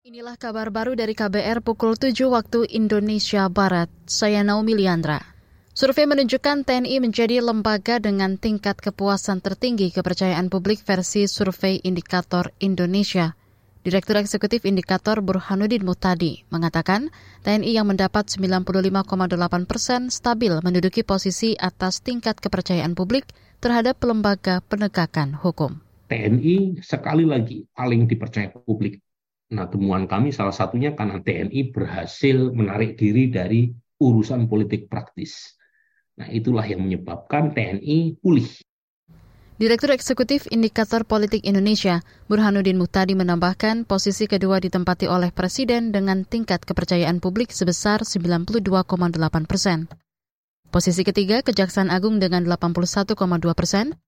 Inilah kabar baru dari KBR pukul 7 waktu Indonesia Barat. Saya Naomi Liandra. Survei menunjukkan TNI menjadi lembaga dengan tingkat kepuasan tertinggi kepercayaan publik versi Survei Indikator Indonesia. Direktur Eksekutif Indikator Burhanuddin Mutadi mengatakan TNI yang mendapat 95,8 persen stabil menduduki posisi atas tingkat kepercayaan publik terhadap lembaga penegakan hukum. TNI sekali lagi paling dipercaya publik Nah, temuan kami salah satunya karena TNI berhasil menarik diri dari urusan politik praktis. Nah, itulah yang menyebabkan TNI pulih. Direktur Eksekutif Indikator Politik Indonesia, Burhanuddin Muhtadi menambahkan posisi kedua ditempati oleh Presiden dengan tingkat kepercayaan publik sebesar 92,8 persen. Posisi ketiga, Kejaksaan Agung dengan 81,2 persen,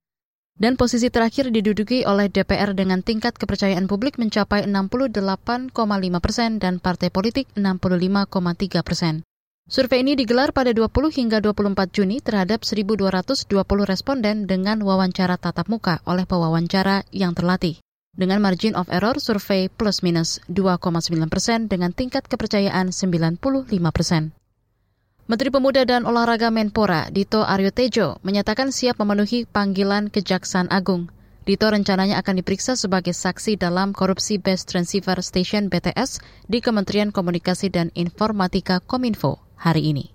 dan posisi terakhir diduduki oleh DPR dengan tingkat kepercayaan publik mencapai 68,5 persen dan partai politik 65,3 persen. Survei ini digelar pada 20 hingga 24 Juni terhadap 1.220 responden dengan wawancara tatap muka oleh pewawancara yang terlatih. Dengan margin of error survei plus minus 2,9 persen dengan tingkat kepercayaan 95 persen. Menteri Pemuda dan Olahraga Menpora, Dito Aryo Tejo, menyatakan siap memenuhi panggilan Kejaksaan Agung. Dito rencananya akan diperiksa sebagai saksi dalam korupsi Best Transceiver Station BTS di Kementerian Komunikasi dan Informatika Kominfo hari ini.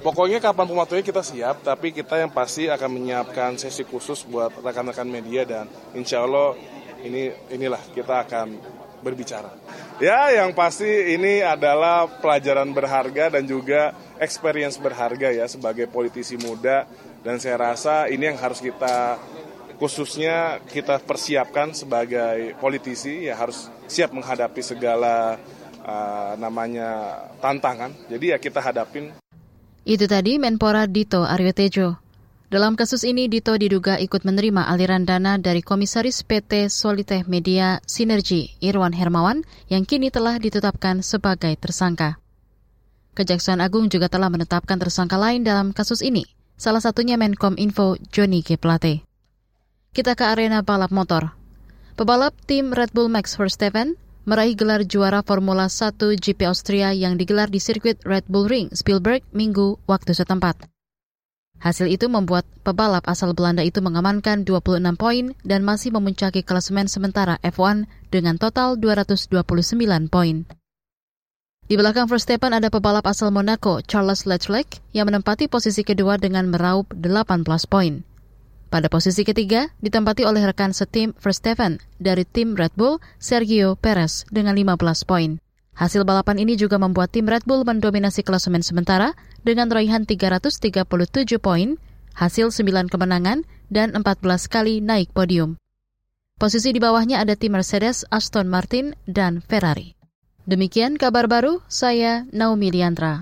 Pokoknya kapan waktunya kita siap, tapi kita yang pasti akan menyiapkan sesi khusus buat rekan-rekan media dan insya Allah ini inilah kita akan berbicara. Ya, yang pasti ini adalah pelajaran berharga dan juga experience berharga ya sebagai politisi muda dan saya rasa ini yang harus kita khususnya kita persiapkan sebagai politisi ya harus siap menghadapi segala uh, namanya tantangan. Jadi ya kita hadapin. Itu tadi Menpora Dito Aryo Tejo. Dalam kasus ini, Dito diduga ikut menerima aliran dana dari Komisaris PT Soliteh Media Sinergi, Irwan Hermawan, yang kini telah ditetapkan sebagai tersangka. Kejaksaan Agung juga telah menetapkan tersangka lain dalam kasus ini, salah satunya Menkom Info Johnny G. Plate. Kita ke arena balap motor. Pebalap tim Red Bull Max Verstappen meraih gelar juara Formula 1 GP Austria yang digelar di sirkuit Red Bull Ring, Spielberg, Minggu waktu setempat. Hasil itu membuat pebalap asal Belanda itu mengamankan 26 poin dan masih memuncaki klasemen sementara F1 dengan total 229 poin. Di belakang Verstappen ada pebalap asal Monaco, Charles Leclerc, yang menempati posisi kedua dengan meraup 18 poin. Pada posisi ketiga, ditempati oleh rekan setim Verstappen dari tim Red Bull, Sergio Perez, dengan 15 poin. Hasil balapan ini juga membuat tim Red Bull mendominasi klasemen sementara dengan raihan 337 poin, hasil 9 kemenangan, dan 14 kali naik podium. Posisi di bawahnya ada tim Mercedes, Aston Martin, dan Ferrari. Demikian kabar baru, saya Naomi Liandra.